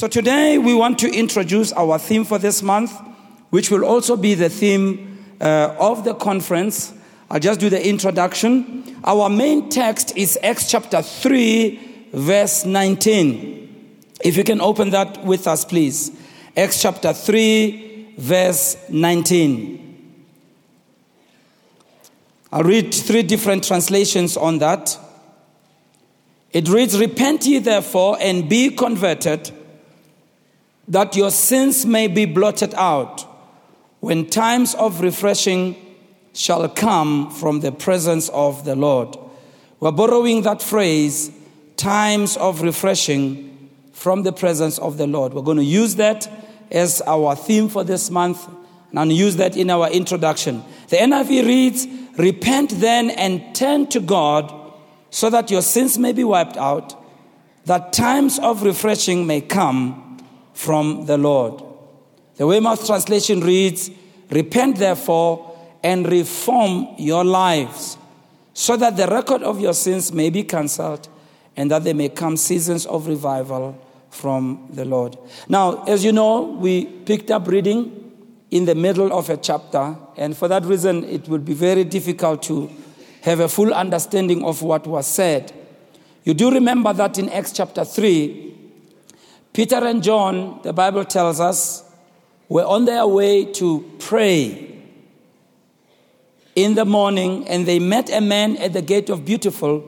So today we want to introduce our theme for this month, which will also be the theme uh, of the conference. I'll just do the introduction. Our main text is Acts chapter 3, verse 19. If you can open that with us, please. Acts chapter 3, verse 19. I'll read three different translations on that. It reads, Repent ye therefore and be converted, that your sins may be blotted out, when times of refreshing shall come from the presence of the Lord. We're borrowing that phrase, times of refreshing from the presence of the Lord. We're going to use that as our theme for this month, and use that in our introduction. The NIV reads, Repent then and turn to God so that your sins may be wiped out, that times of refreshing may come from the Lord. The Weymouth translation reads, Repent therefore and reform your lives, so that the record of your sins may be cancelled and that there may come seasons of revival from the Lord. Now, as you know, we picked up reading in the middle of a chapter, and for that reason, it would be very difficult to have a full understanding of what was said. You do remember that in Acts chapter 3, Peter and John, the Bible tells us, were on their way to pray in the morning, and they met a man at the gate of Beautiful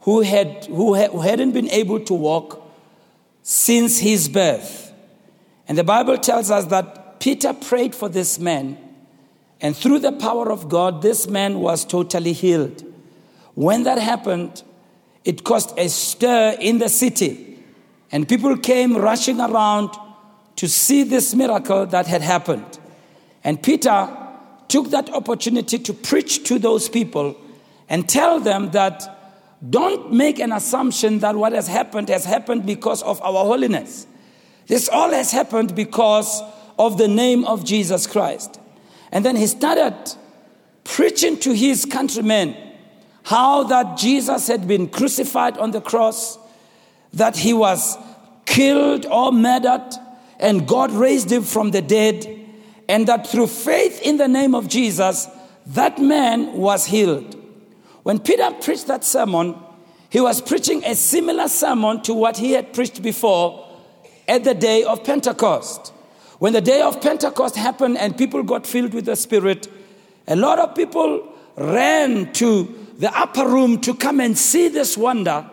who, had, who, had, who hadn't been able to walk since his birth. And the Bible tells us that Peter prayed for this man and through the power of God, this man was totally healed. When that happened, it caused a stir in the city, and people came rushing around to see this miracle that had happened. And Peter took that opportunity to preach to those people and tell them that don't make an assumption that what has happened has happened because of our holiness. This all has happened because of the name of Jesus Christ. And then he started preaching to his countrymen how that Jesus had been crucified on the cross, that he was killed or murdered, and God raised him from the dead, and that through faith in the name of Jesus, that man was healed. When Peter preached that sermon, he was preaching a similar sermon to what he had preached before at the day of Pentecost. When the day of Pentecost happened and people got filled with the Spirit, a lot of people ran to the upper room to come and see this wonder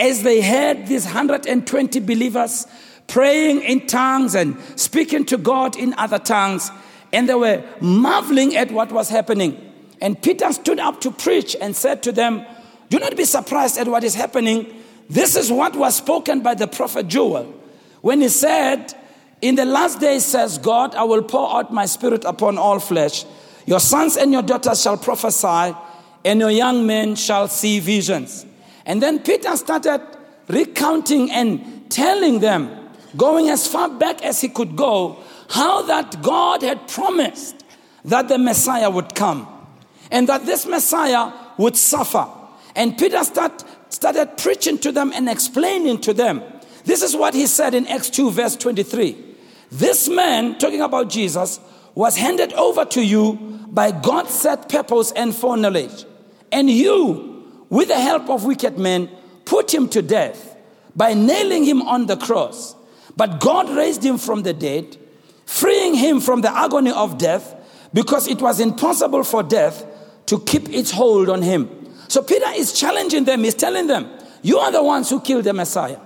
as they heard these 120 believers praying in tongues and speaking to God in other tongues. And they were marveling at what was happening. And Peter stood up to preach and said to them, Do not be surprised at what is happening. This is what was spoken by the prophet Joel when he said, in the last days, says God, I will pour out my spirit upon all flesh. Your sons and your daughters shall prophesy, and your young men shall see visions. And then Peter started recounting and telling them, going as far back as he could go, how that God had promised that the Messiah would come and that this Messiah would suffer. And Peter start, started preaching to them and explaining to them. This is what he said in Acts 2, verse 23. This man, talking about Jesus, was handed over to you by God's set purpose and foreknowledge. And you, with the help of wicked men, put him to death by nailing him on the cross. But God raised him from the dead, freeing him from the agony of death, because it was impossible for death to keep its hold on him. So Peter is challenging them, he's telling them, You are the ones who killed the Messiah.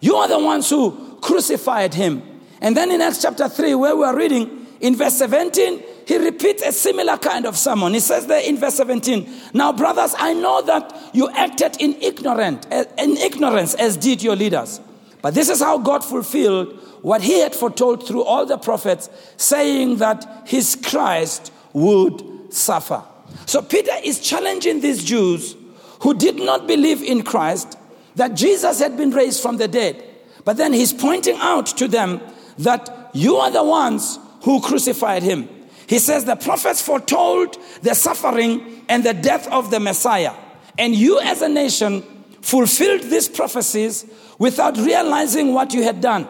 You are the ones who crucified him. And then in Acts chapter 3, where we are reading, in verse 17, he repeats a similar kind of sermon. He says there in verse 17, Now, brothers, I know that you acted in, ignorant, eh, in ignorance as did your leaders. But this is how God fulfilled what he had foretold through all the prophets, saying that his Christ would suffer. So Peter is challenging these Jews who did not believe in Christ that Jesus had been raised from the dead. But then he's pointing out to them that you are the ones who crucified him. He says the prophets foretold the suffering and the death of the Messiah. And you, as a nation, fulfilled these prophecies without realizing what you had done.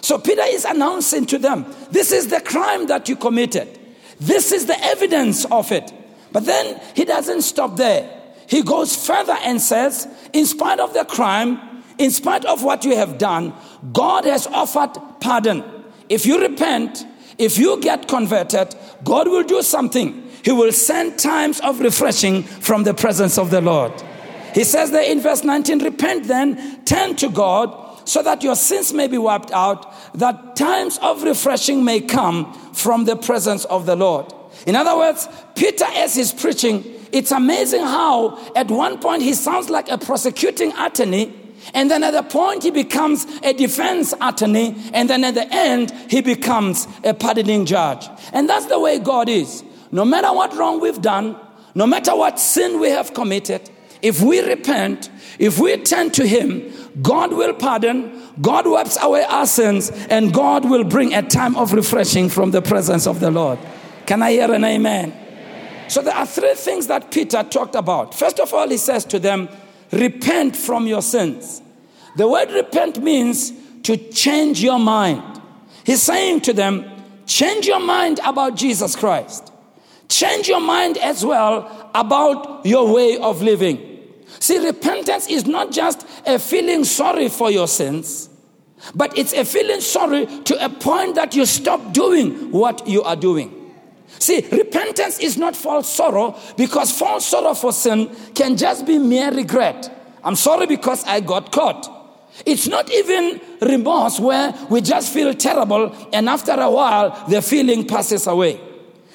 So Peter is announcing to them, this is the crime that you committed. This is the evidence of it. But then he doesn't stop there. He goes further and says, in spite of the crime, in spite of what you have done, God has offered pardon. If you repent, if you get converted, God will do something. He will send times of refreshing from the presence of the Lord. He says there in verse 19, repent then, turn to God, so that your sins may be wiped out, that times of refreshing may come from the presence of the Lord. In other words, Peter, as he's preaching, it's amazing how at one point he sounds like a prosecuting attorney, and then at the point he becomes a defense attorney, and then at the end he becomes a pardoning judge. And that's the way God is. No matter what wrong we've done, no matter what sin we have committed, if we repent, if we turn to Him, God will pardon, God wipes away our sins, and God will bring a time of refreshing from the presence of the Lord. Can I hear an amen? So there are three things that Peter talked about. First of all, he says to them, Repent from your sins. The word repent means to change your mind. He's saying to them, Change your mind about Jesus Christ. Change your mind as well about your way of living. See, repentance is not just a feeling sorry for your sins, but it's a feeling sorry to a point that you stop doing what you are doing. See, repentance is not false sorrow because false sorrow for sin can just be mere regret. I'm sorry because I got caught. It's not even remorse where we just feel terrible and after a while the feeling passes away.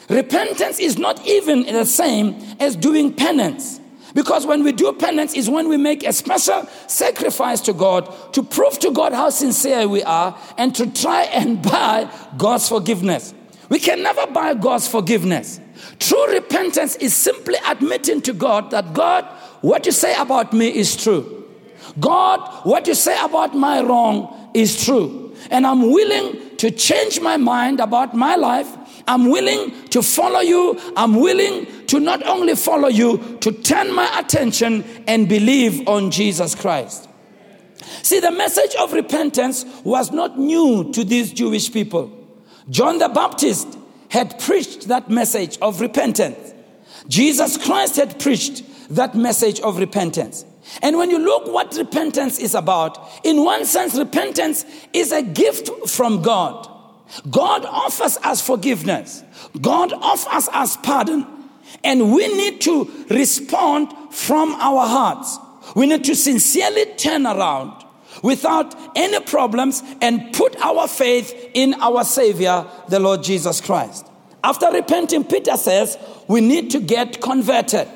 Repentance is not even the same as doing penance. Because when we do penance is when we make a special sacrifice to God to prove to God how sincere we are and to try and buy God's forgiveness. We can never buy God's forgiveness. True repentance is simply admitting to God that God, what you say about me is true. God, what you say about my wrong is true. And I'm willing to change my mind about my life I'm willing to follow you. I'm willing to not only follow you, to turn my attention and believe on Jesus Christ. See, the message of repentance was not new to these Jewish people. John the Baptist had preached that message of repentance. Jesus Christ had preached that message of repentance. And when you look what repentance is about, in one sense, repentance is a gift from God. God offers us forgiveness. God offers us pardon. And we need to respond from our hearts. We need to sincerely turn around without any problems and put our faith in our Savior, the Lord Jesus Christ. After repenting, Peter says we need to get converted.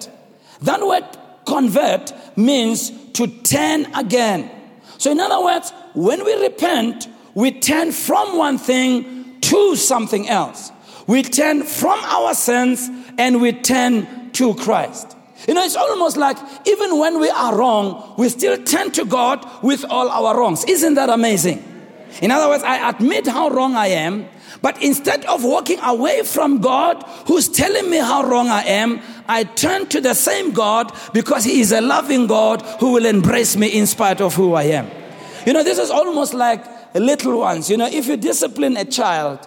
That word convert means to turn again. So, in other words, when we repent, we turn from one thing to something else. We turn from our sins and we turn to Christ. You know, it's almost like even when we are wrong, we still turn to God with all our wrongs. Isn't that amazing? In other words, I admit how wrong I am, but instead of walking away from God who's telling me how wrong I am, I turn to the same God because He is a loving God who will embrace me in spite of who I am. You know, this is almost like little ones. You know, if you discipline a child,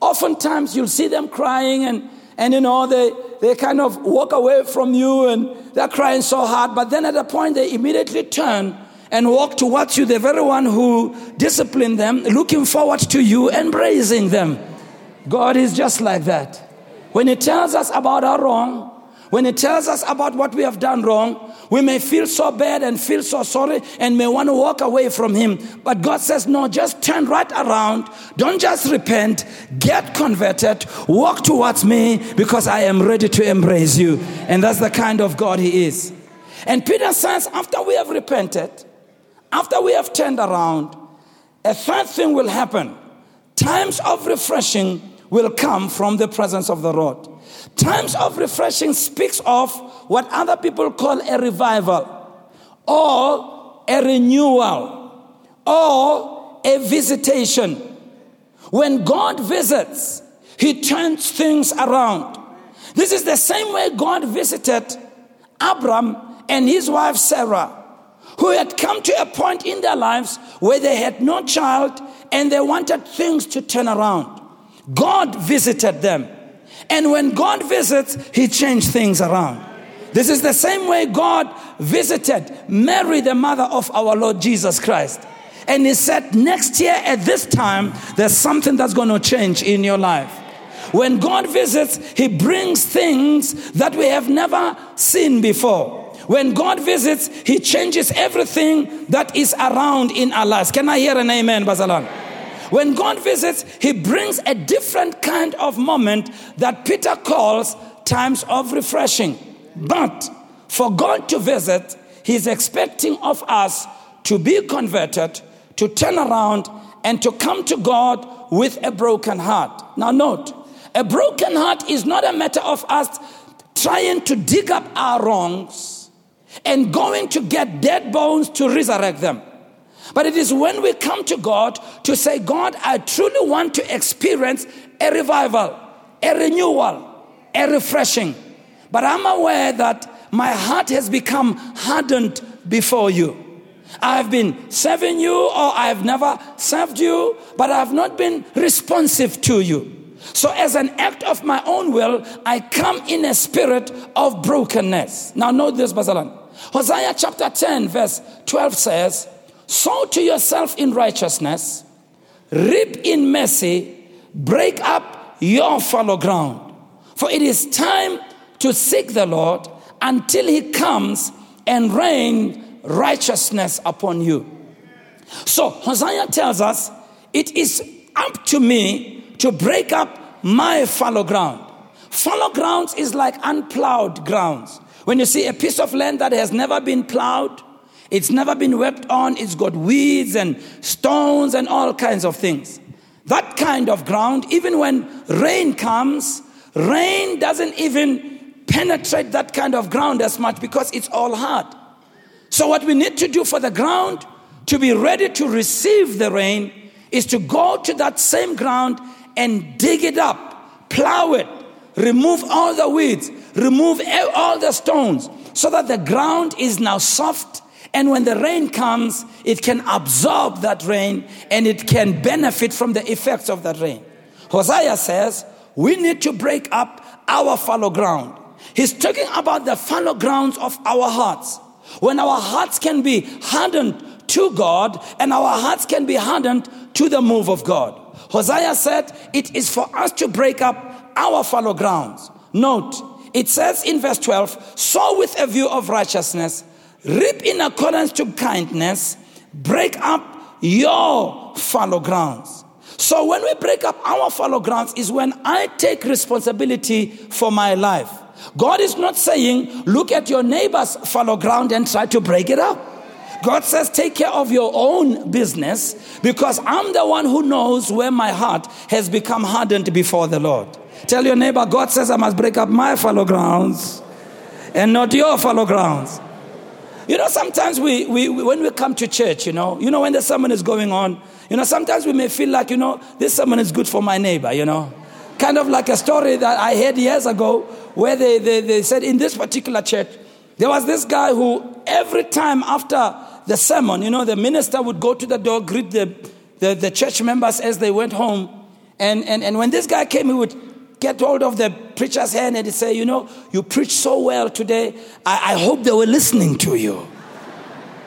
oftentimes you'll see them crying and, and you know, they, they kind of walk away from you and they're crying so hard. But then at a point, they immediately turn and walk towards you, the very one who disciplined them, looking forward to you, embracing them. God is just like that. When He tells us about our wrong, when He tells us about what we have done wrong, we may feel so bad and feel so sorry and may want to walk away from Him. But God says, no, just turn right around. Don't just repent. Get converted. Walk towards me because I am ready to embrace you. And that's the kind of God He is. And Peter says, after we have repented, after we have turned around, a third thing will happen. Times of refreshing will come from the presence of the Lord. Times of refreshing speaks of what other people call a revival or a renewal or a visitation. When God visits, He turns things around. This is the same way God visited Abram and his wife Sarah, who had come to a point in their lives where they had no child and they wanted things to turn around. God visited them. And when God visits, He changed things around. This is the same way God visited Mary, the mother of our Lord Jesus Christ. And He said, Next year at this time, there's something that's going to change in your life. When God visits, He brings things that we have never seen before. When God visits, He changes everything that is around in our lives. Can I hear an amen, Bazalan? When God visits, He brings a different kind of moment that Peter calls times of refreshing. But for God to visit, He's expecting of us to be converted, to turn around, and to come to God with a broken heart. Now, note, a broken heart is not a matter of us trying to dig up our wrongs and going to get dead bones to resurrect them. But it is when we come to God to say, God, I truly want to experience a revival, a renewal, a refreshing. But I'm aware that my heart has become hardened before you. I've been serving you or I've never served you, but I've not been responsive to you. So, as an act of my own will, I come in a spirit of brokenness. Now, note this, Bazalan. Hosea chapter 10, verse 12 says, Sow to yourself in righteousness, reap in mercy, break up your fallow ground. For it is time to seek the Lord until he comes and rain righteousness upon you. So Hosea tells us it is up to me to break up my fallow ground. Fallow grounds is like unplowed grounds. When you see a piece of land that has never been plowed, it's never been worked on, it's got weeds and stones and all kinds of things. That kind of ground, even when rain comes, rain doesn't even penetrate that kind of ground as much because it's all hard. So, what we need to do for the ground to be ready to receive the rain is to go to that same ground and dig it up, plow it, remove all the weeds, remove all the stones, so that the ground is now soft. And when the rain comes, it can absorb that rain and it can benefit from the effects of that rain. Hosea says, we need to break up our fallow ground. He's talking about the fallow grounds of our hearts. When our hearts can be hardened to God and our hearts can be hardened to the move of God. Hosea said it is for us to break up our fallow grounds. Note, it says in verse 12, sow with a view of righteousness, reap in accordance to kindness, break up your fallow grounds. So when we break up our fallow grounds is when I take responsibility for my life. God is not saying, look at your neighbor's fallow ground and try to break it up. God says, take care of your own business because I'm the one who knows where my heart has become hardened before the Lord. Tell your neighbor, God says I must break up my fallow grounds and not your fallow grounds. You know, sometimes we, we, when we come to church, you know, you know, when the sermon is going on, you know, sometimes we may feel like, you know, this sermon is good for my neighbor, you know. Kind of like a story that I heard years ago where they, they, they said in this particular church, there was this guy who every time after the sermon, you know, the minister would go to the door, greet the, the, the church members as they went home. And, and, and when this guy came, he would get hold of the preacher's hand and say, You know, you preached so well today. I, I hope they were listening to you.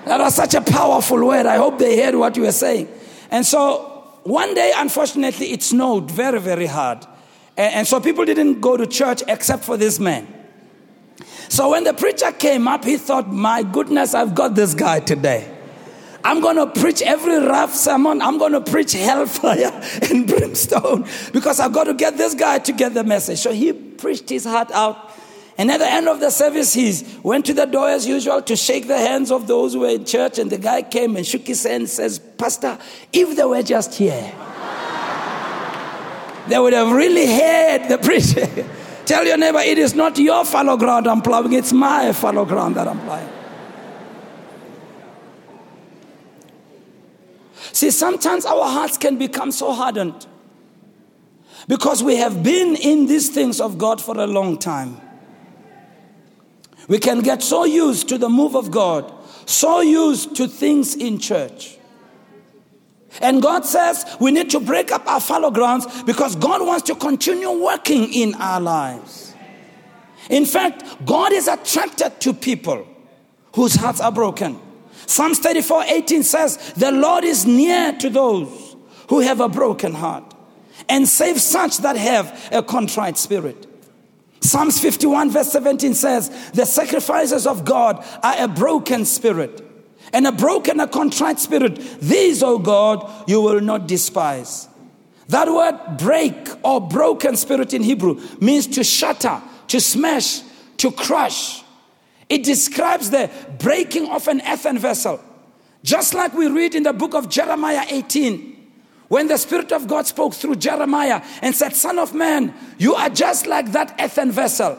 That was such a powerful word. I hope they heard what you were saying. And so one day, unfortunately, it snowed very, very hard. And, and so people didn't go to church except for this man. So when the preacher came up, he thought, My goodness, I've got this guy today. I'm going to preach every rough sermon. I'm going to preach hellfire and brimstone because I've got to get this guy to get the message. So he preached his heart out. And at the end of the service, he went to the door as usual to shake the hands of those who were in church. And the guy came and shook his hand and says, Pastor, if they were just here, they would have really heard the preacher. Tell your neighbor, it is not your fallow ground I'm plowing, it's my fallow ground that I'm plowing. See, sometimes our hearts can become so hardened because we have been in these things of God for a long time. We can get so used to the move of God, so used to things in church. And God says we need to break up our fallow grounds because God wants to continue working in our lives. In fact, God is attracted to people whose hearts are broken. Psalms 34 18 says, The Lord is near to those who have a broken heart and save such that have a contrite spirit. Psalms 51 verse 17 says, The sacrifices of God are a broken spirit and a broken, a contrite spirit. These, O God, you will not despise. That word break or broken spirit in Hebrew means to shatter, to smash, to crush. It describes the breaking of an earthen vessel. Just like we read in the book of Jeremiah 18, when the Spirit of God spoke through Jeremiah and said, Son of man, you are just like that earthen vessel.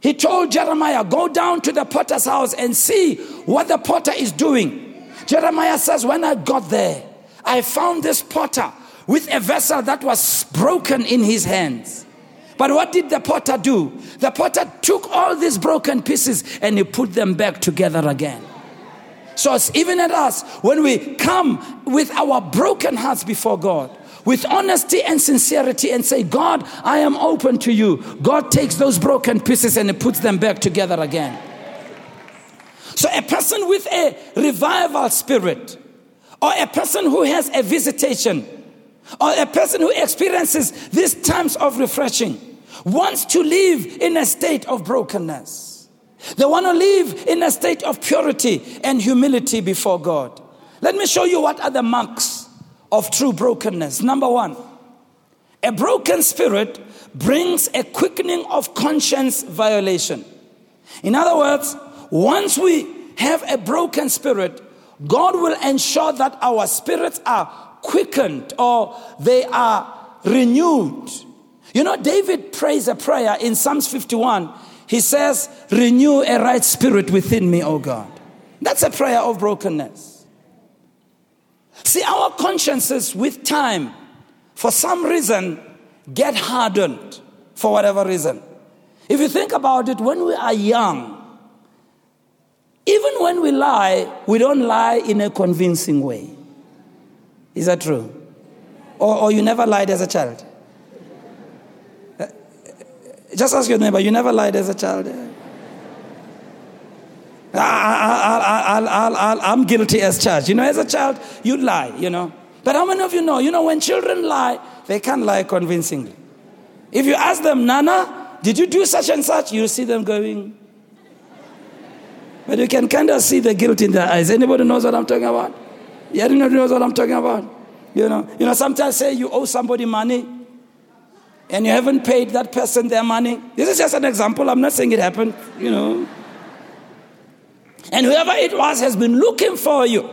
He told Jeremiah, Go down to the potter's house and see what the potter is doing. Jeremiah says, When I got there, I found this potter with a vessel that was broken in his hands. But what did the potter do? The potter took all these broken pieces and he put them back together again. So, it's even at us, when we come with our broken hearts before God, with honesty and sincerity, and say, God, I am open to you, God takes those broken pieces and he puts them back together again. So, a person with a revival spirit, or a person who has a visitation, or a person who experiences these times of refreshing, wants to live in a state of brokenness. They want to live in a state of purity and humility before God. Let me show you what are the marks of true brokenness. Number one, a broken spirit brings a quickening of conscience violation. In other words, once we have a broken spirit, God will ensure that our spirits are quickened or they are renewed. You know, David prays a prayer in Psalms 51 he says, Renew a right spirit within me, O God. That's a prayer of brokenness. See, our consciences with time, for some reason, get hardened for whatever reason. If you think about it, when we are young, even when we lie, we don't lie in a convincing way. Is that true? Or, or you never lied as a child? Just ask your neighbor, you never lied as a child. I, am guilty as charged. You know, as a child, you lie, you know. But how many of you know? You know, when children lie, they can't lie convincingly. If you ask them, Nana, did you do such and such? You see them going. But you can kind of see the guilt in their eyes. Anybody knows what I'm talking about? Yeah, anybody knows what I'm talking about? You know, you know, sometimes say you owe somebody money and you haven't paid that person their money. This is just an example. I'm not saying it happened, you know. And whoever it was has been looking for you.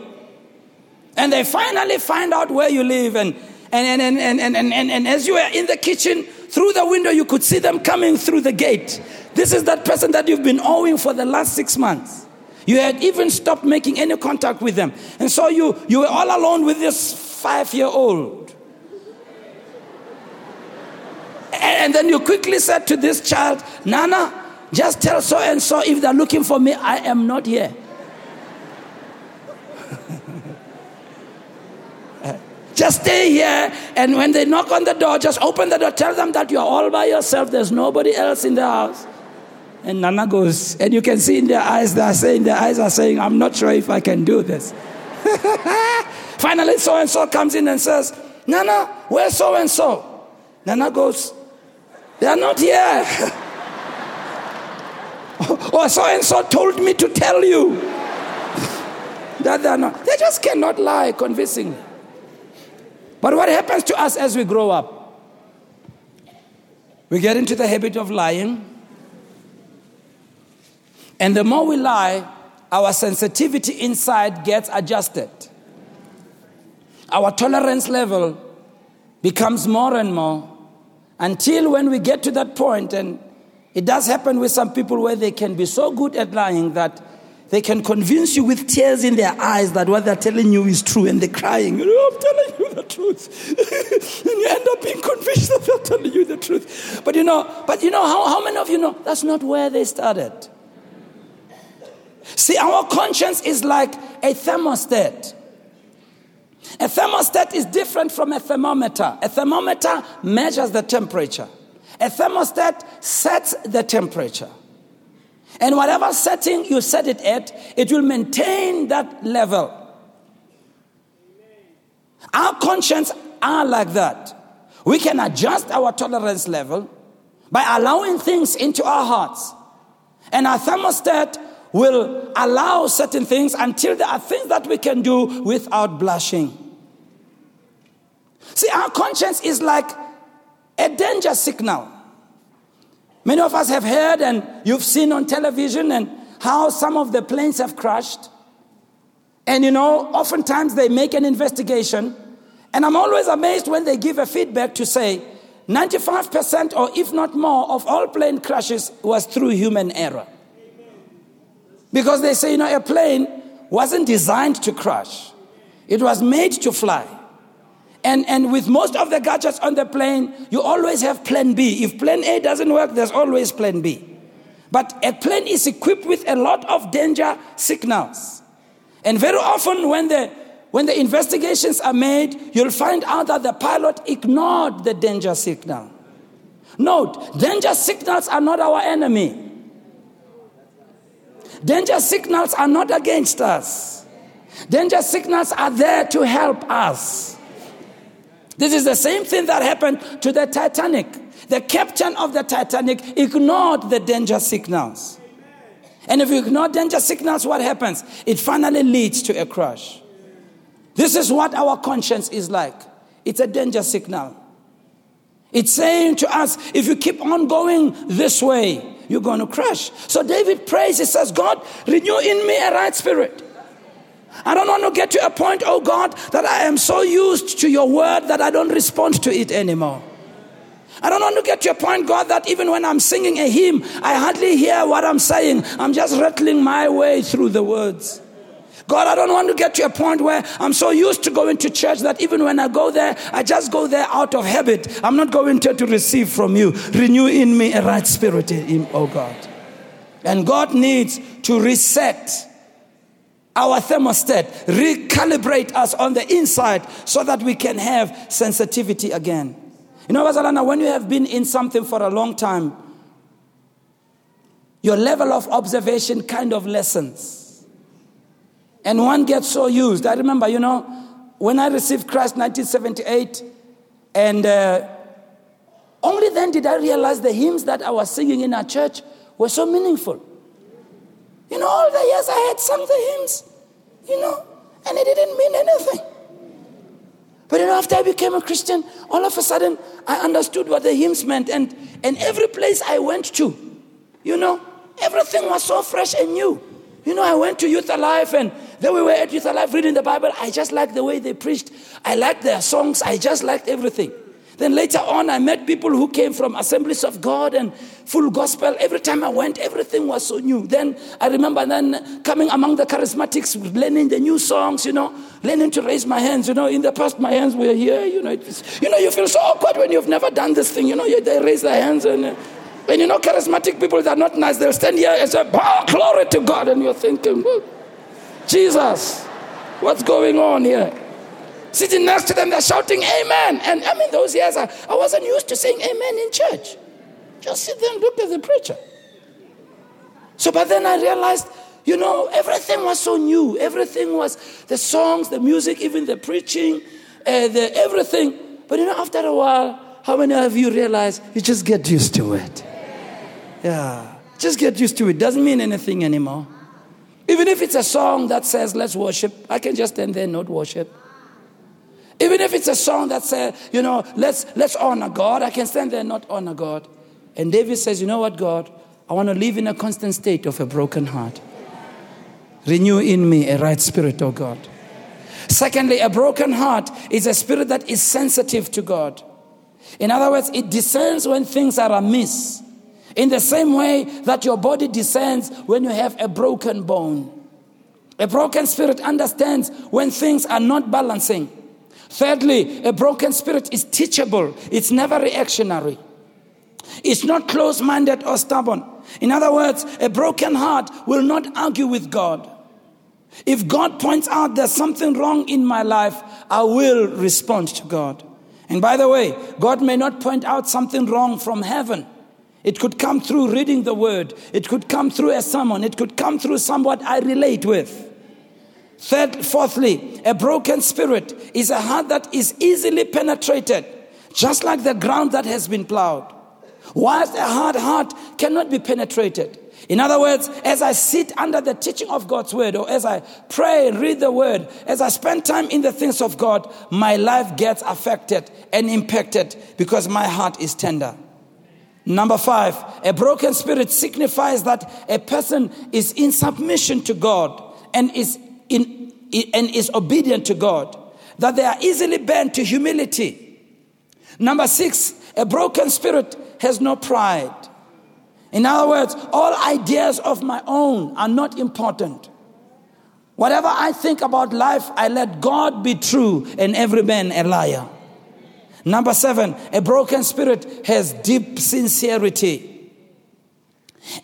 And they finally find out where you live. And, and, and, and, and, and, and, and as you were in the kitchen, through the window, you could see them coming through the gate. This is that person that you've been owing for the last six months. You had even stopped making any contact with them. And so you, you were all alone with this five year old. And then you quickly said to this child, Nana, just tell so and so if they're looking for me, I am not here. just stay here, and when they knock on the door, just open the door, tell them that you're all by yourself, there's nobody else in the house. And Nana goes, and you can see in their eyes, they're saying, their eyes are saying, I'm not sure if I can do this. Finally, so and so comes in and says, Nana, where's so and so? Nana goes, they are not here. or oh, so and so told me to tell you that they are not. They just cannot lie convincingly. But what happens to us as we grow up? We get into the habit of lying. And the more we lie, our sensitivity inside gets adjusted. Our tolerance level becomes more and more until when we get to that point, and it does happen with some people where they can be so good at lying that they can convince you with tears in their eyes that what they're telling you is true, and they're crying, oh, I'm telling you the truth. and you end up being convinced that they're telling you the truth. But you know, but you know how, how many of you know that's not where they started? See, our conscience is like a thermostat. A thermostat is different from a thermometer. A thermometer measures the temperature. A thermostat sets the temperature. And whatever setting you set it at, it will maintain that level. Our conscience are like that. We can adjust our tolerance level by allowing things into our hearts. And our thermostat will allow certain things until there are things that we can do without blushing. See, our conscience is like a danger signal. Many of us have heard and you've seen on television and how some of the planes have crashed. And you know, oftentimes they make an investigation. And I'm always amazed when they give a feedback to say 95% or if not more of all plane crashes was through human error. Because they say, you know, a plane wasn't designed to crash, it was made to fly. And, and with most of the gadgets on the plane, you always have plan B. If plan A doesn't work, there's always plan B. But a plane is equipped with a lot of danger signals. And very often, when the, when the investigations are made, you'll find out that the pilot ignored the danger signal. Note, danger signals are not our enemy. Danger signals are not against us. Danger signals are there to help us. This is the same thing that happened to the Titanic. The captain of the Titanic ignored the danger signals. And if you ignore danger signals, what happens? It finally leads to a crash. This is what our conscience is like it's a danger signal. It's saying to us, if you keep on going this way, you're going to crash. So David prays, he says, God, renew in me a right spirit. I don't want to get to a point, oh God, that I am so used to your word that I don't respond to it anymore. I don't want to get to a point, God, that even when I'm singing a hymn, I hardly hear what I'm saying. I'm just rattling my way through the words. God, I don't want to get to a point where I'm so used to going to church that even when I go there, I just go there out of habit. I'm not going there to receive from you. Renew in me a right spirit, in, oh God. And God needs to reset our thermostat, recalibrate us on the inside so that we can have sensitivity again. You know, Bazalana, when you have been in something for a long time, your level of observation kind of lessens. And one gets so used. I remember, you know, when I received Christ 1978, and uh, only then did I realize the hymns that I was singing in our church were so meaningful. Know, all the years I had sung the hymns, you know, and it didn't mean anything. But know, after I became a Christian, all of a sudden I understood what the hymns meant. And, and every place I went to, you know, everything was so fresh and new. You know, I went to Youth Alive and then we were at Youth Alive reading the Bible. I just liked the way they preached. I liked their songs. I just liked everything. Then later on, I met people who came from Assemblies of God and full gospel. Every time I went, everything was so new. Then I remember then coming among the charismatics, learning the new songs, you know, learning to raise my hands. You know, in the past, my hands were here. You know, you know, you feel so awkward when you've never done this thing. You know, they raise their hands and. When you know charismatic people that are not nice, they'll stand here and say, oh, glory to God. And you're thinking, hmm, Jesus, what's going on here? Sitting next to them, they're shouting, Amen. And I mean, those years, I, I wasn't used to saying Amen in church. Just sit there and look at the preacher. So, but then I realized, you know, everything was so new. Everything was the songs, the music, even the preaching, uh, the everything. But you know, after a while, how many of you realize you just get used to it? Yeah, just get used to it. Doesn't mean anything anymore. Even if it's a song that says, let's worship, I can just stand there and not worship. Even if it's a song that says, you know, let's, let's honor God, I can stand there and not honor God. And David says, you know what, God? I want to live in a constant state of a broken heart. Renew in me a right spirit, oh God. Secondly, a broken heart is a spirit that is sensitive to God. In other words, it discerns when things are amiss. In the same way that your body discerns when you have a broken bone. A broken spirit understands when things are not balancing. Thirdly, a broken spirit is teachable, it's never reactionary. It's not close minded or stubborn. In other words, a broken heart will not argue with God. If God points out there's something wrong in my life, I will respond to God. And by the way, God may not point out something wrong from heaven. It could come through reading the word. It could come through a sermon. It could come through someone I relate with. Third, fourthly, a broken spirit is a heart that is easily penetrated, just like the ground that has been plowed. Whilst a hard heart cannot be penetrated. In other words, as I sit under the teaching of God's word, or as I pray read the word, as I spend time in the things of God, my life gets affected and impacted because my heart is tender. Number five, a broken spirit signifies that a person is in submission to God and is in, and is obedient to God, that they are easily bent to humility. Number six, a broken spirit has no pride. In other words, all ideas of my own are not important. Whatever I think about life, I let God be true and every man a liar. Number seven, a broken spirit has deep sincerity.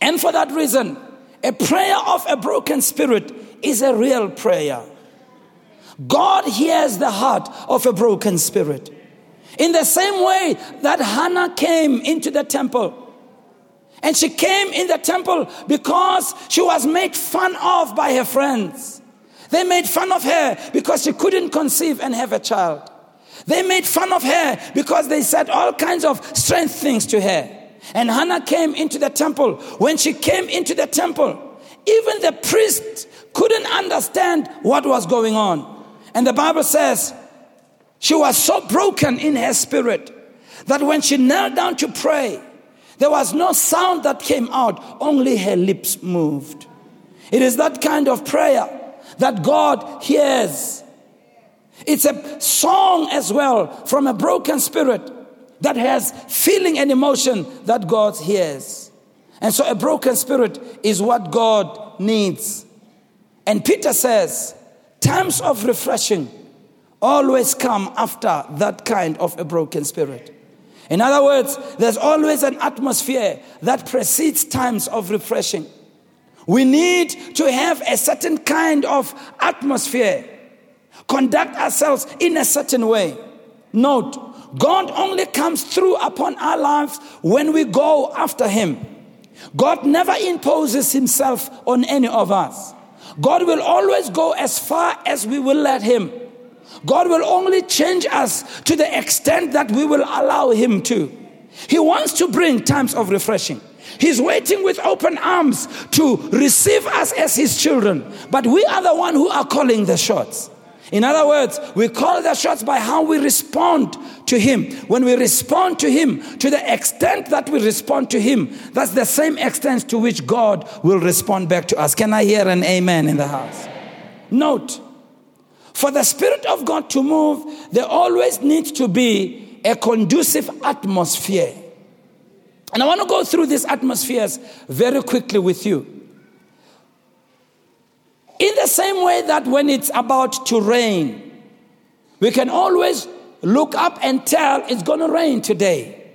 And for that reason, a prayer of a broken spirit is a real prayer. God hears the heart of a broken spirit. In the same way that Hannah came into the temple, and she came in the temple because she was made fun of by her friends. They made fun of her because she couldn't conceive and have a child. They made fun of her because they said all kinds of strange things to her. And Hannah came into the temple. When she came into the temple, even the priest couldn't understand what was going on. And the Bible says she was so broken in her spirit that when she knelt down to pray, there was no sound that came out, only her lips moved. It is that kind of prayer that God hears. It's a song as well from a broken spirit that has feeling and emotion that God hears. And so a broken spirit is what God needs. And Peter says, times of refreshing always come after that kind of a broken spirit. In other words, there's always an atmosphere that precedes times of refreshing. We need to have a certain kind of atmosphere, conduct ourselves in a certain way. Note, God only comes through upon our lives when we go after Him. God never imposes Himself on any of us. God will always go as far as we will let Him. God will only change us to the extent that we will allow Him to. He wants to bring times of refreshing. He's waiting with open arms to receive us as His children. But we are the one who are calling the shots. In other words, we call the shots by how we respond to Him. When we respond to Him, to the extent that we respond to Him, that's the same extent to which God will respond back to us. Can I hear an amen in the house? Note, for the Spirit of God to move, there always needs to be a conducive atmosphere. And I want to go through these atmospheres very quickly with you. In the same way that when it's about to rain, we can always look up and tell it's going to rain today.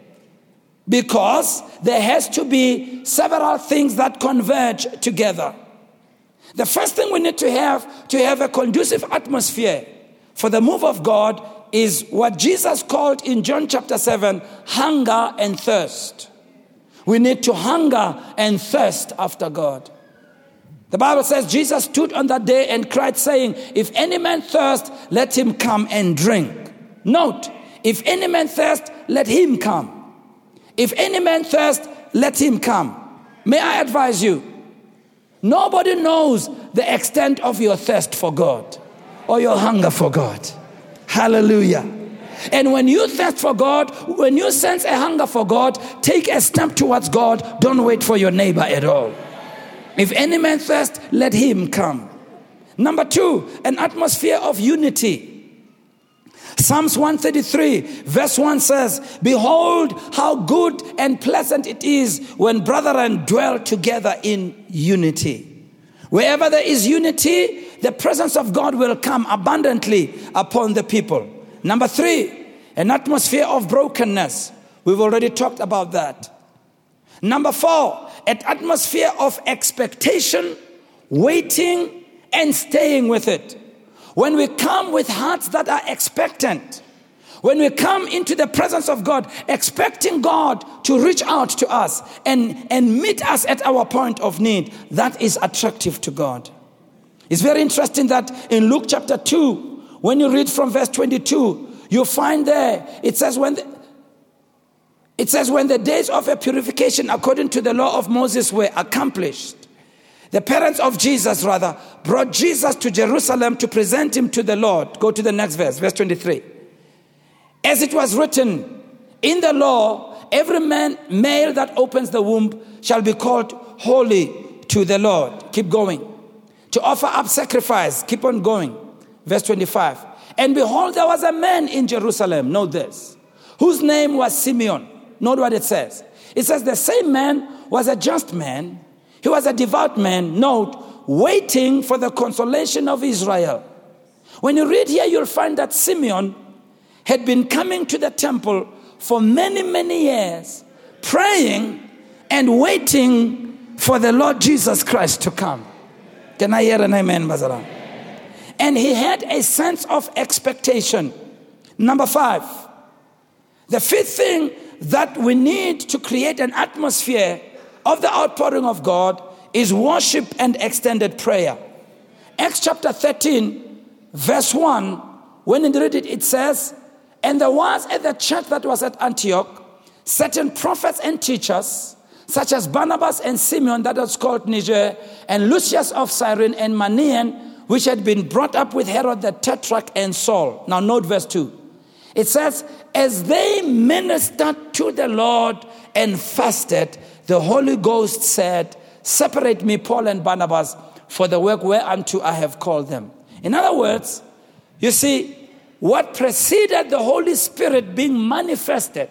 Because there has to be several things that converge together. The first thing we need to have to have a conducive atmosphere for the move of God is what Jesus called in John chapter 7 hunger and thirst. We need to hunger and thirst after God. The Bible says Jesus stood on that day and cried, saying, If any man thirst, let him come and drink. Note, if any man thirst, let him come. If any man thirst, let him come. May I advise you, Nobody knows the extent of your thirst for God or your hunger for God. Hallelujah. And when you thirst for God, when you sense a hunger for God, take a step towards God. Don't wait for your neighbor at all. If any man thirst, let him come. Number two, an atmosphere of unity. Psalms 133, verse 1 says, Behold, how good and pleasant it is when brethren dwell together in unity. Wherever there is unity, the presence of God will come abundantly upon the people. Number three, an atmosphere of brokenness. We've already talked about that. Number four, an atmosphere of expectation, waiting, and staying with it. When we come with hearts that are expectant, when we come into the presence of God, expecting God to reach out to us and, and meet us at our point of need, that is attractive to God. It's very interesting that in Luke chapter 2, when you read from verse 22, you find there, it says, when the, it says, when the days of a purification according to the law of Moses were accomplished, the parents of Jesus, rather, brought Jesus to Jerusalem to present him to the Lord. Go to the next verse, verse 23. As it was written in the law, every man, male that opens the womb shall be called holy to the Lord. Keep going. To offer up sacrifice. Keep on going. Verse 25. And behold, there was a man in Jerusalem, note this, whose name was Simeon. Note what it says. It says, the same man was a just man, he was a devout man, note, waiting for the consolation of Israel. When you read here, you'll find that Simeon had been coming to the temple for many, many years, praying and waiting for the Lord Jesus Christ to come. Can I hear an amen, Bazaram? And he had a sense of expectation. Number five, the fifth thing that we need to create an atmosphere of the outpouring of God is worship and extended prayer. Acts chapter 13, verse 1, when you read it, it says, and there was at the church that was at Antioch certain prophets and teachers, such as Barnabas and Simeon, that was called Niger, and Lucius of Cyrene and Manaen, which had been brought up with Herod the Tetrarch and Saul. Now, note verse 2. It says, As they ministered to the Lord and fasted, the Holy Ghost said, Separate me, Paul and Barnabas, for the work whereunto I have called them. In other words, you see, what preceded the Holy Spirit being manifested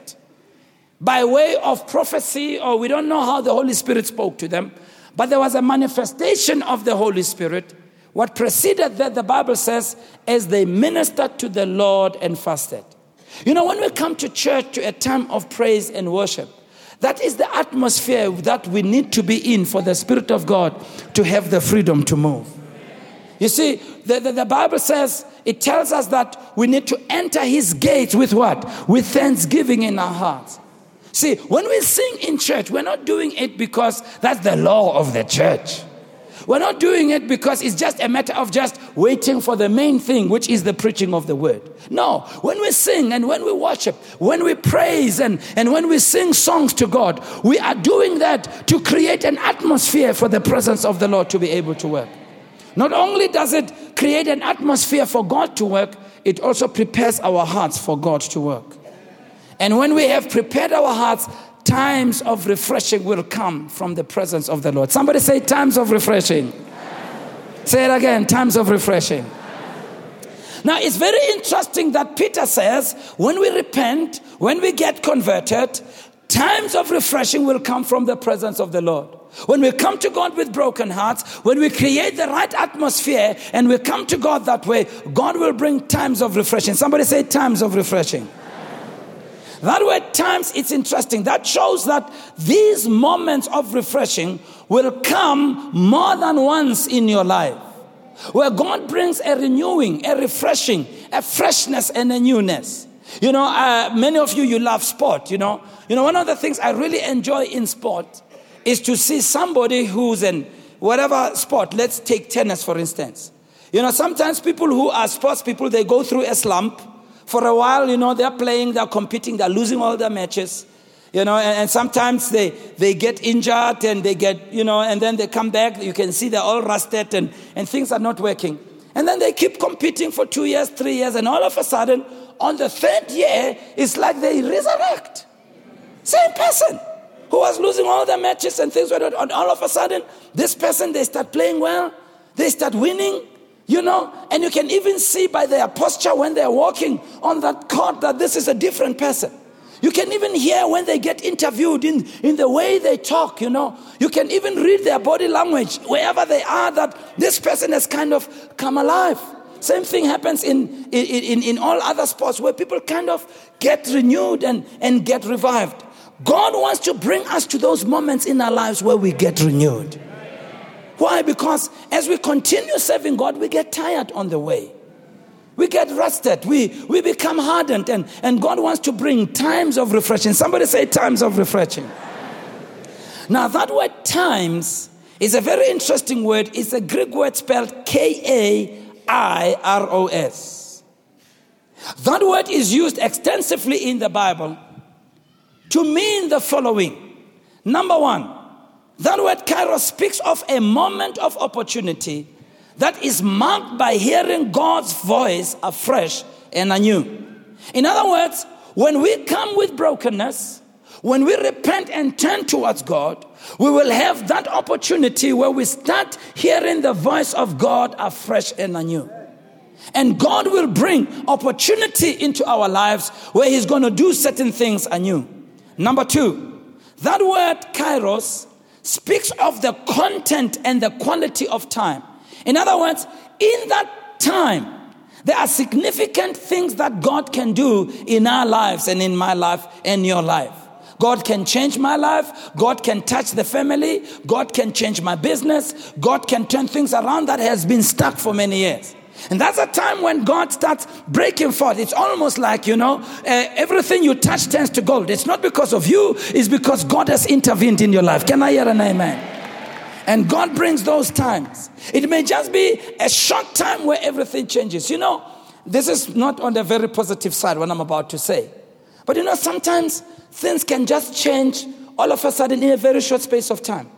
by way of prophecy, or we don't know how the Holy Spirit spoke to them, but there was a manifestation of the Holy Spirit. What preceded that, the Bible says, as they ministered to the Lord and fasted. You know, when we come to church to a time of praise and worship, that is the atmosphere that we need to be in for the Spirit of God to have the freedom to move. You see, the, the, the, Bible says, it tells us that we need to enter his gates with what? With thanksgiving in our hearts. See, when we sing in church, we're not doing it because that's the law of the church. We're not doing it because it's just a matter of just waiting for the main thing, which is the preaching of the word. No, when we sing and when we worship, when we praise and, and when we sing songs to God, we are doing that to create an atmosphere for the presence of the Lord to be able to work. Not only does it create an atmosphere for God to work, it also prepares our hearts for God to work. And when we have prepared our hearts, times of refreshing will come from the presence of the Lord. Somebody say, times of refreshing. Say it again, times of refreshing. Now, it's very interesting that Peter says when we repent, when we get converted, times of refreshing will come from the presence of the Lord. When we come to God with broken hearts, when we create the right atmosphere and we come to God that way, God will bring times of refreshing. Somebody say times of refreshing. That word times, it's interesting. That shows that these moments of refreshing will come more than once in your life. Where God brings a renewing, a refreshing, a freshness, and a newness. You know, uh, many of you, you love sport, you know. You know, one of the things I really enjoy in sport is to see somebody who's in whatever sport. Let's take tennis, for instance. You know, sometimes people who are sports people, they go through a slump. For a while, you know, they're playing, they're competing, they're losing all their matches. You know, and, and sometimes they, they get injured and they get, you know, and then they come back. You can see they're all rusted and, and things are not working. And then they keep competing for two years, three years, and all of a sudden, on the third year, it's like they resurrect. Same person who was losing all the matches and things were not. And all of a sudden, this person, they start playing well, they start winning, you know, and you can even see by their posture when they're walking on that court that this is a different person. You can even hear when they get interviewed in, in the way they talk, you know. You can even read their body language wherever they are that this person has kind of come alive. Same thing happens in, in, in, in all other sports where people kind of get renewed and, and get revived. God wants to bring us to those moments in our lives where we get renewed. Why? Because as we continue serving God, we get tired on the way. We get rusted. We, we become hardened. And, and God wants to bring times of refreshing. Somebody say times of refreshing. Now, that word times is a very interesting word. It's a Greek word spelled K A I R O S. That word is used extensively in the Bible to mean the following. Number one, that word kairos speaks of a moment of opportunity that is marked by hearing God's voice afresh and anew. In other words, when we come with brokenness, when we repent and turn towards God, we will have that opportunity where we start hearing the voice of God afresh and anew. And God will bring opportunity into our lives where He's going to do certain things anew. Number two, that word kairos speaks of the content and the quality of time. In other words, in that time, there are significant things that God can do in our lives and in my life and your life. God can change my life. God can touch the family. God can change my business. God can turn things around that has been stuck for many years. And that's a time when God starts breaking forth. It's almost like, you know, uh, everything you touch turns to gold. It's not because of you, it's because God has intervened in your life. Can I hear an amen? And God brings those times. It may just be a short time where everything changes. You know, this is not on the very positive side, what I'm about to say. But you know, sometimes things can just change all of a sudden in a very short space of time.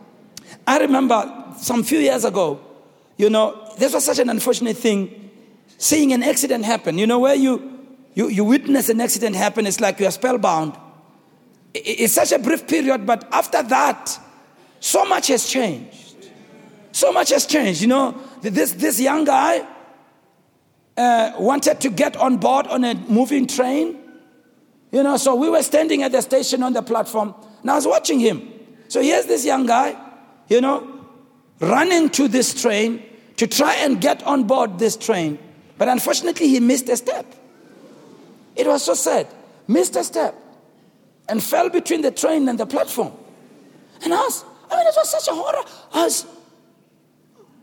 I remember some few years ago, you know, this was such an unfortunate thing, seeing an accident happen. You know, where you, you, you witness an accident happen, it's like you are spellbound. It's such a brief period, but after that, so much has changed. So much has changed. You know, this, this young guy uh, wanted to get on board on a moving train. You know, so we were standing at the station on the platform, and I was watching him. So here's this young guy, you know, running to this train to try and get on board this train. But unfortunately, he missed a step. It was so sad. Missed a step and fell between the train and the platform. And I was, I mean, it was such a horror. I was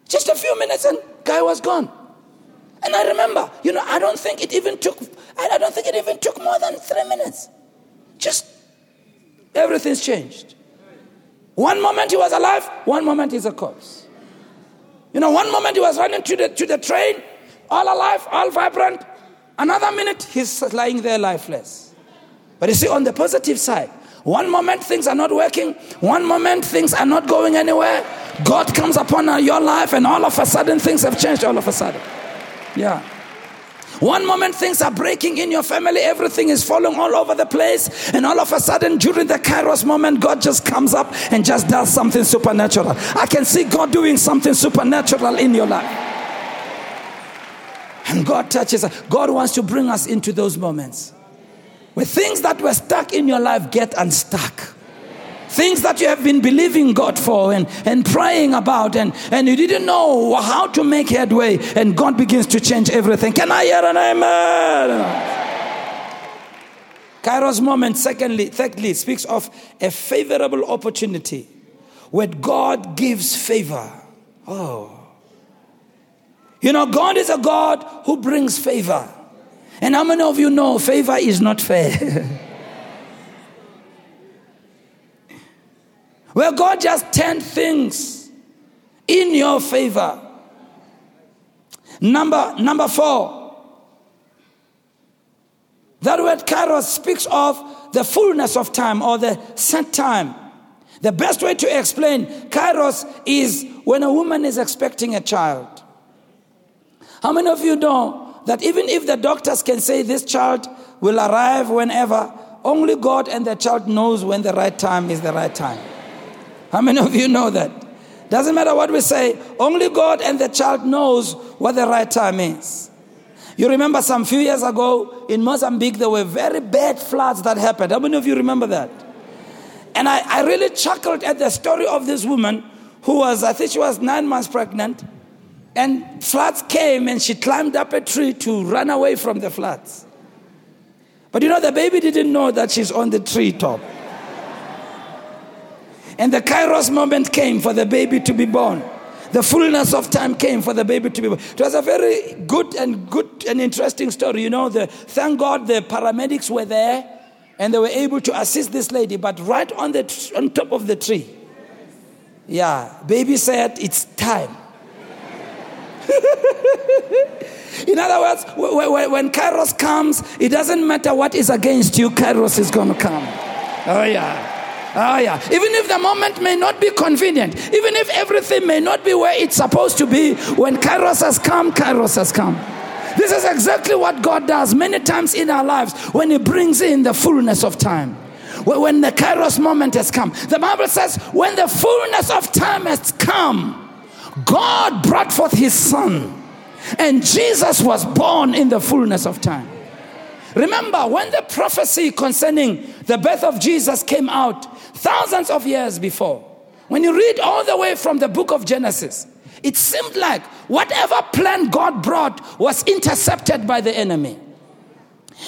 just a few minutes and guy was gone. And I remember, you know, I don't think it even took, I don't think it even took more than three minutes. Just everything's changed. One moment he was alive, one moment he's a corpse. You know, one moment he was running to the, to the train, all alive, all vibrant. Another minute, he's lying there lifeless. But you see, on the positive side, one moment things are not working, one moment things are not going anywhere. God comes upon your life, and all of a sudden things have changed all of a sudden. Yeah. One moment things are breaking in your family, everything is falling all over the place, and all of a sudden during the Kairos moment, God just comes up and just does something supernatural. I can see God doing something supernatural in your life. And God touches us. God wants to bring us into those moments where things that were stuck in your life get unstuck. Things that you have been believing God for and, and praying about, and, and you didn't know how to make headway, and God begins to change everything. Can I hear an amen? Kairos moment, secondly, thirdly, speaks of a favorable opportunity where God gives favor. Oh. You know, God is a God who brings favor. And how many of you know favor is not fair? where God just turned things in your favor. Number, number four, that word kairos speaks of the fullness of time or the set time. The best way to explain kairos is when a woman is expecting a child. How many of you know that even if the doctors can say this child will arrive whenever, only God and the child knows when the right time is the right time. How many of you know that? Doesn't matter what we say, only God and the child knows what the right time is. You remember some few years ago in Mozambique, there were very bad floods that happened. How many of you remember that? And I, I really chuckled at the story of this woman who was, I think she was nine months pregnant. And floods came and she climbed up a tree to run away from the floods. But you know, the baby didn't know that she's on the tree top. And the kairos moment came for the baby to be born. The fullness of time came for the baby to be born. It was a very good and good and interesting story. You know, the, thank God the paramedics were there and they were able to assist this lady, but right on, the, on top of the tree. Yeah, baby said, It's time. In other words, when Kairos comes, it doesn't matter what is against you, Kairos is going to come. Oh, yeah. Oh, yeah. Even if the moment may not be convenient, even if everything may not be where it's supposed to be, when Kairos has come, Kairos has come. This is exactly what God does many times in our lives when He brings in the fullness of time. When the Kairos moment has come. The Bible says, when the fullness of time has come, God brought forth His Son, and Jesus was born in the fullness of time. Remember, when the prophecy concerning the birth of Jesus came out thousands of years before, when you read all the way from the book of Genesis, it seemed like whatever plan God brought was intercepted by the enemy.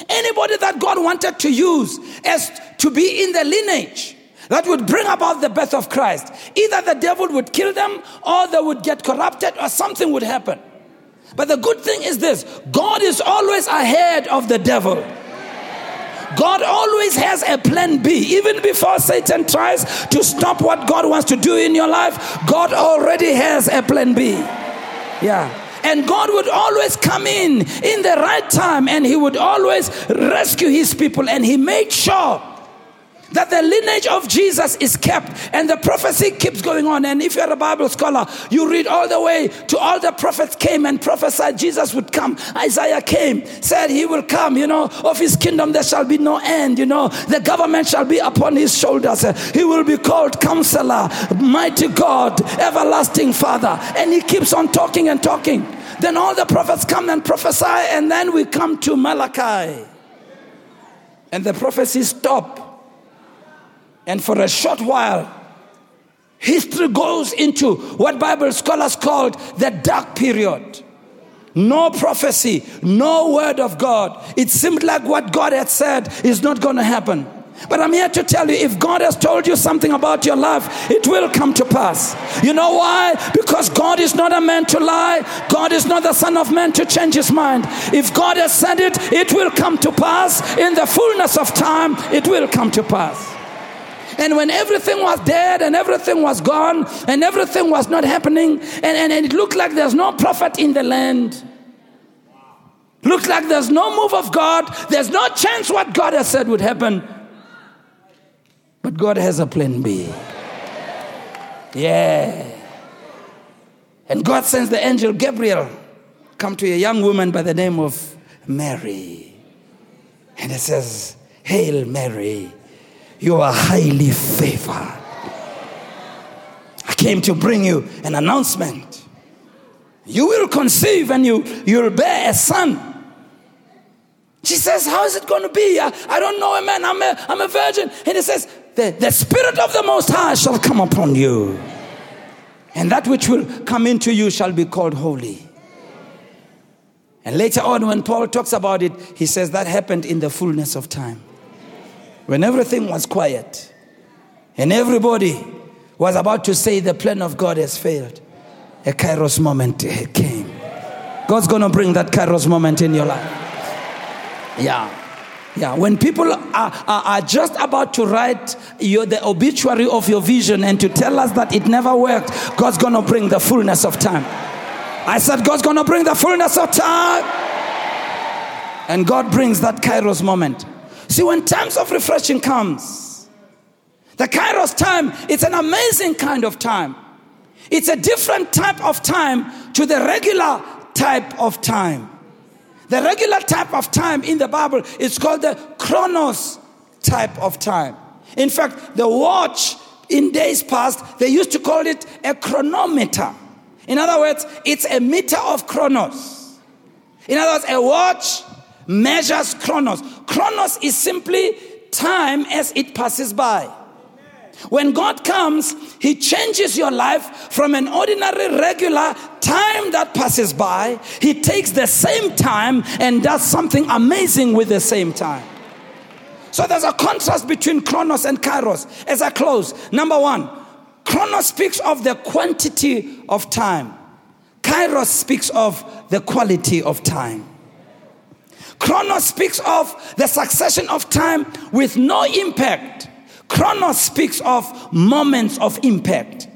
Anybody that God wanted to use as to be in the lineage that would bring about the birth of Christ, either the devil would kill them or they would get corrupted or something would happen. But the good thing is this God is always ahead of the devil. God always has a plan B. Even before Satan tries to stop what God wants to do in your life, God already has a plan B. Yeah. And God would always come in in the right time and He would always rescue His people. And He made sure that the lineage of Jesus is kept and the prophecy keeps going on. And if you're a Bible scholar, you read all the way to all the prophets came and prophesied Jesus would come. Isaiah came, said he will come, you know, of his kingdom there shall be no end, you know, the government shall be upon his shoulders. He will be called counselor, mighty God, everlasting father. And he keeps on talking and talking. Then all the prophets come and prophesy, and then we come to Malachi. And the prophecies stop and for a short while, history goes into what Bible scholars called the dark period. No prophecy, no word of God. It seemed like what God had said is not going to happen. But I'm here to tell you if God has told you something about your life, it will come to pass. You know why? Because God is not a man to lie, God is not the Son of Man to change his mind. If God has said it, it will come to pass. In the fullness of time, it will come to pass. And when everything was dead and everything was gone and everything was not happening, and, and, and it looked like there's no prophet in the land. Looks like there's no move of God. There's no chance what God has said would happen. But God has a plan B. Yeah. And God sends the angel Gabriel come to a young woman by the name of Mary. And it says, Hail Mary, you are highly favored. I came to bring you an announcement. You will conceive and you, you'll bear a son. She says, How is it going to be? I, I don't know a man. I'm a, I'm a virgin. And he says, the, the Spirit of the Most High shall come upon you. And that which will come into you shall be called holy. And later on, when Paul talks about it, he says that happened in the fullness of time when everything was quiet and everybody was about to say the plan of God has failed, a kairos moment came. God's going to bring that kairos moment in your life. Yeah. Yeah, when people are, are, are, just about to write your, the obituary of your vision and to tell us that it never worked, God's going to bring the fullness of time. I said, God's going to bring the fullness of time. And God brings that kairos moment. See, when times of refreshing comes, the Kairos time, it's an amazing kind of time. It's a different type of time to the regular type of time. The regular type of time in the Bible is called the chronos type of time. In fact, the watch in days past, they used to call it a chronometer. In other words, it's a meter of chronos. In other words, a watch measures chronos. Chronos is simply time as it passes by. When God comes, He changes your life from an ordinary, regular time that passes by. He takes the same time and does something amazing with the same time. So there's a contrast between Chronos and Kairos. As I close, number one, Chronos speaks of the quantity of time. Kairos speaks of the quality of time. Chronos speaks of the succession of time with no impact. Chronos speaks of moments of impact.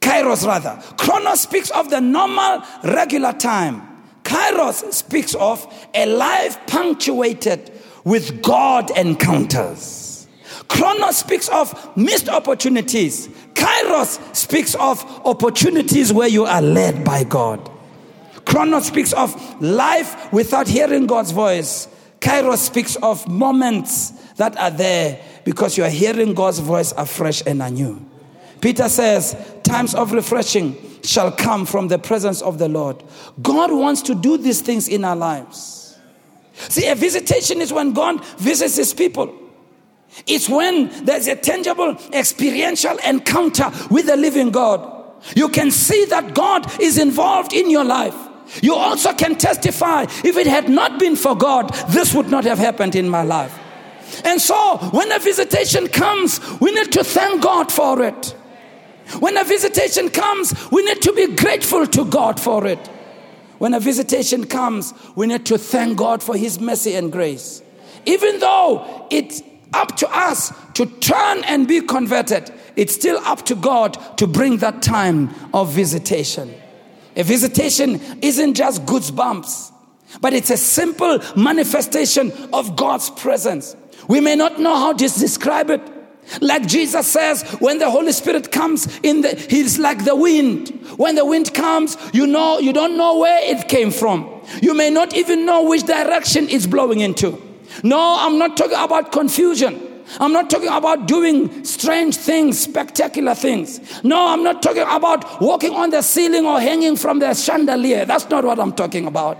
Kairos, rather. Chronos speaks of the normal, regular time. Kairos speaks of a life punctuated with God encounters. Chronos speaks of missed opportunities. Kairos speaks of opportunities where you are led by God. Chronos speaks of life without hearing God's voice. Kairos speaks of moments that are there because you are hearing God's voice afresh and anew. Peter says, Times of refreshing shall come from the presence of the Lord. God wants to do these things in our lives. See, a visitation is when God visits his people. It's when there's a tangible, experiential encounter with the living God. You can see that God is involved in your life. You also can testify if it had not been for God, this would not have happened in my life. And so, when a visitation comes, we need to thank God for it. When a visitation comes, we need to be grateful to God for it. When a visitation comes, we need to thank God for His mercy and grace. Even though it's up to us to turn and be converted, it's still up to God to bring that time of visitation. A visitation isn't just goosebumps, but it's a simple manifestation of God's presence. We may not know how to describe it, like Jesus says, when the Holy Spirit comes in the, he's like the wind. When the wind comes, you know, you don't know where it came from. You may not even know which direction it's blowing into. No, I'm not talking about confusion. I'm not talking about doing strange things, spectacular things. No, I'm not talking about walking on the ceiling or hanging from the chandelier. That's not what I'm talking about.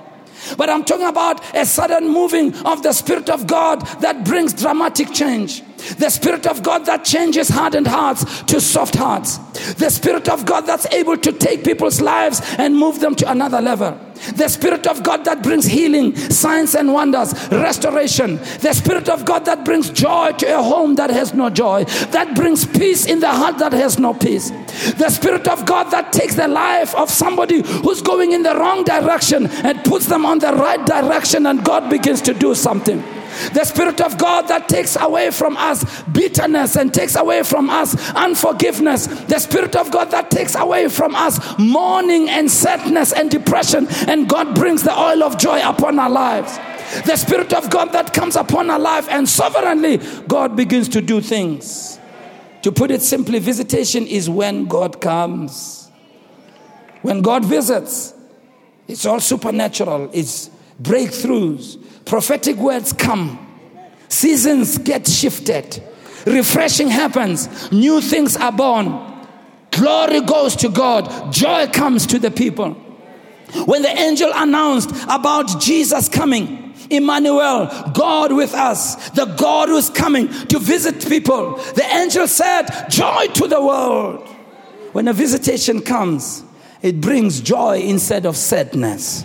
But I'm talking about a sudden moving of the Spirit of God that brings dramatic change. The Spirit of God that changes hardened hearts to soft hearts. The Spirit of God that's able to take people's lives and move them to another level. The Spirit of God that brings healing, signs and wonders, restoration. The Spirit of God that brings joy to a home that has no joy, that brings peace in the heart that has no peace. The Spirit of God that takes the life of somebody who's going in the wrong direction and puts them on the right direction, and God begins to do something. The Spirit of God that takes away from us bitterness and takes away from us unforgiveness. The Spirit of God that takes away from us mourning and sadness and depression. And God brings the oil of joy upon our lives. The Spirit of God that comes upon our life and sovereignly God begins to do things. To put it simply, visitation is when God comes. When God visits, it's all supernatural, it's breakthroughs, prophetic words come, seasons get shifted, refreshing happens, new things are born, glory goes to God, joy comes to the people. When the angel announced about Jesus coming, Emmanuel, God with us, the God who's coming to visit people, the angel said, Joy to the world. When a visitation comes, it brings joy instead of sadness.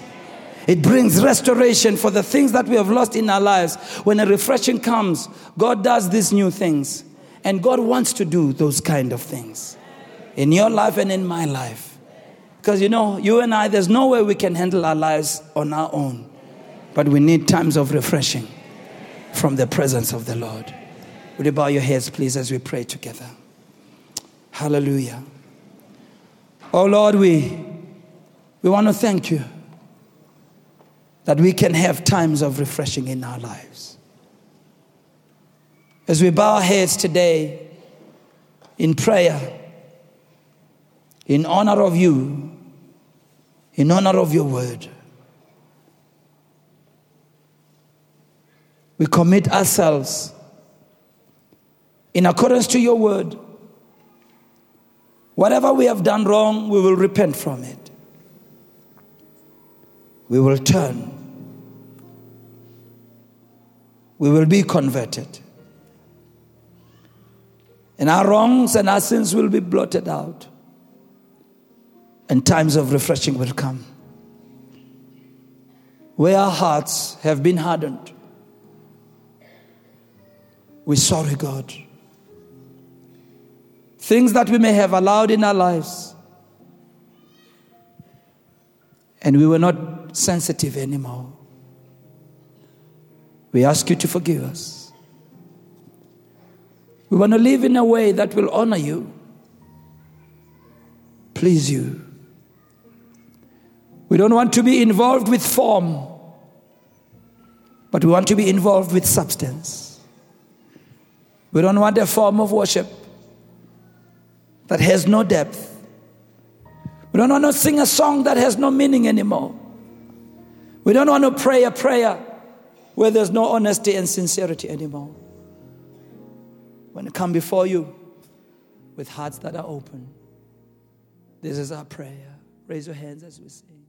It brings restoration for the things that we have lost in our lives. When a refreshing comes, God does these new things. And God wants to do those kind of things in your life and in my life. Because you know, you and I, there's no way we can handle our lives on our own. But we need times of refreshing from the presence of the Lord. Would you bow your heads, please, as we pray together? Hallelujah. Oh Lord, we, we want to thank you that we can have times of refreshing in our lives. As we bow our heads today in prayer, in honor of you, in honor of your word, we commit ourselves in accordance to your word. Whatever we have done wrong, we will repent from it we will turn. We will be converted. And our wrongs and our sins will be blotted out. And times of refreshing will come. Where our hearts have been hardened, we're sorry, God. things that we may have allowed in our lives. And we were not sensitive anymore. We ask you to forgive us. We want to live in a way that will honor you, please you. We don't want to be involved with form, but we want to be involved with substance. We don't want a form of worship that has no depth. We don't want to sing a song that has no meaning anymore. We don't want to pray a prayer where there's no honesty and sincerity anymore. When we come before you with hearts that are open, this is our prayer. Raise your hands as we sing.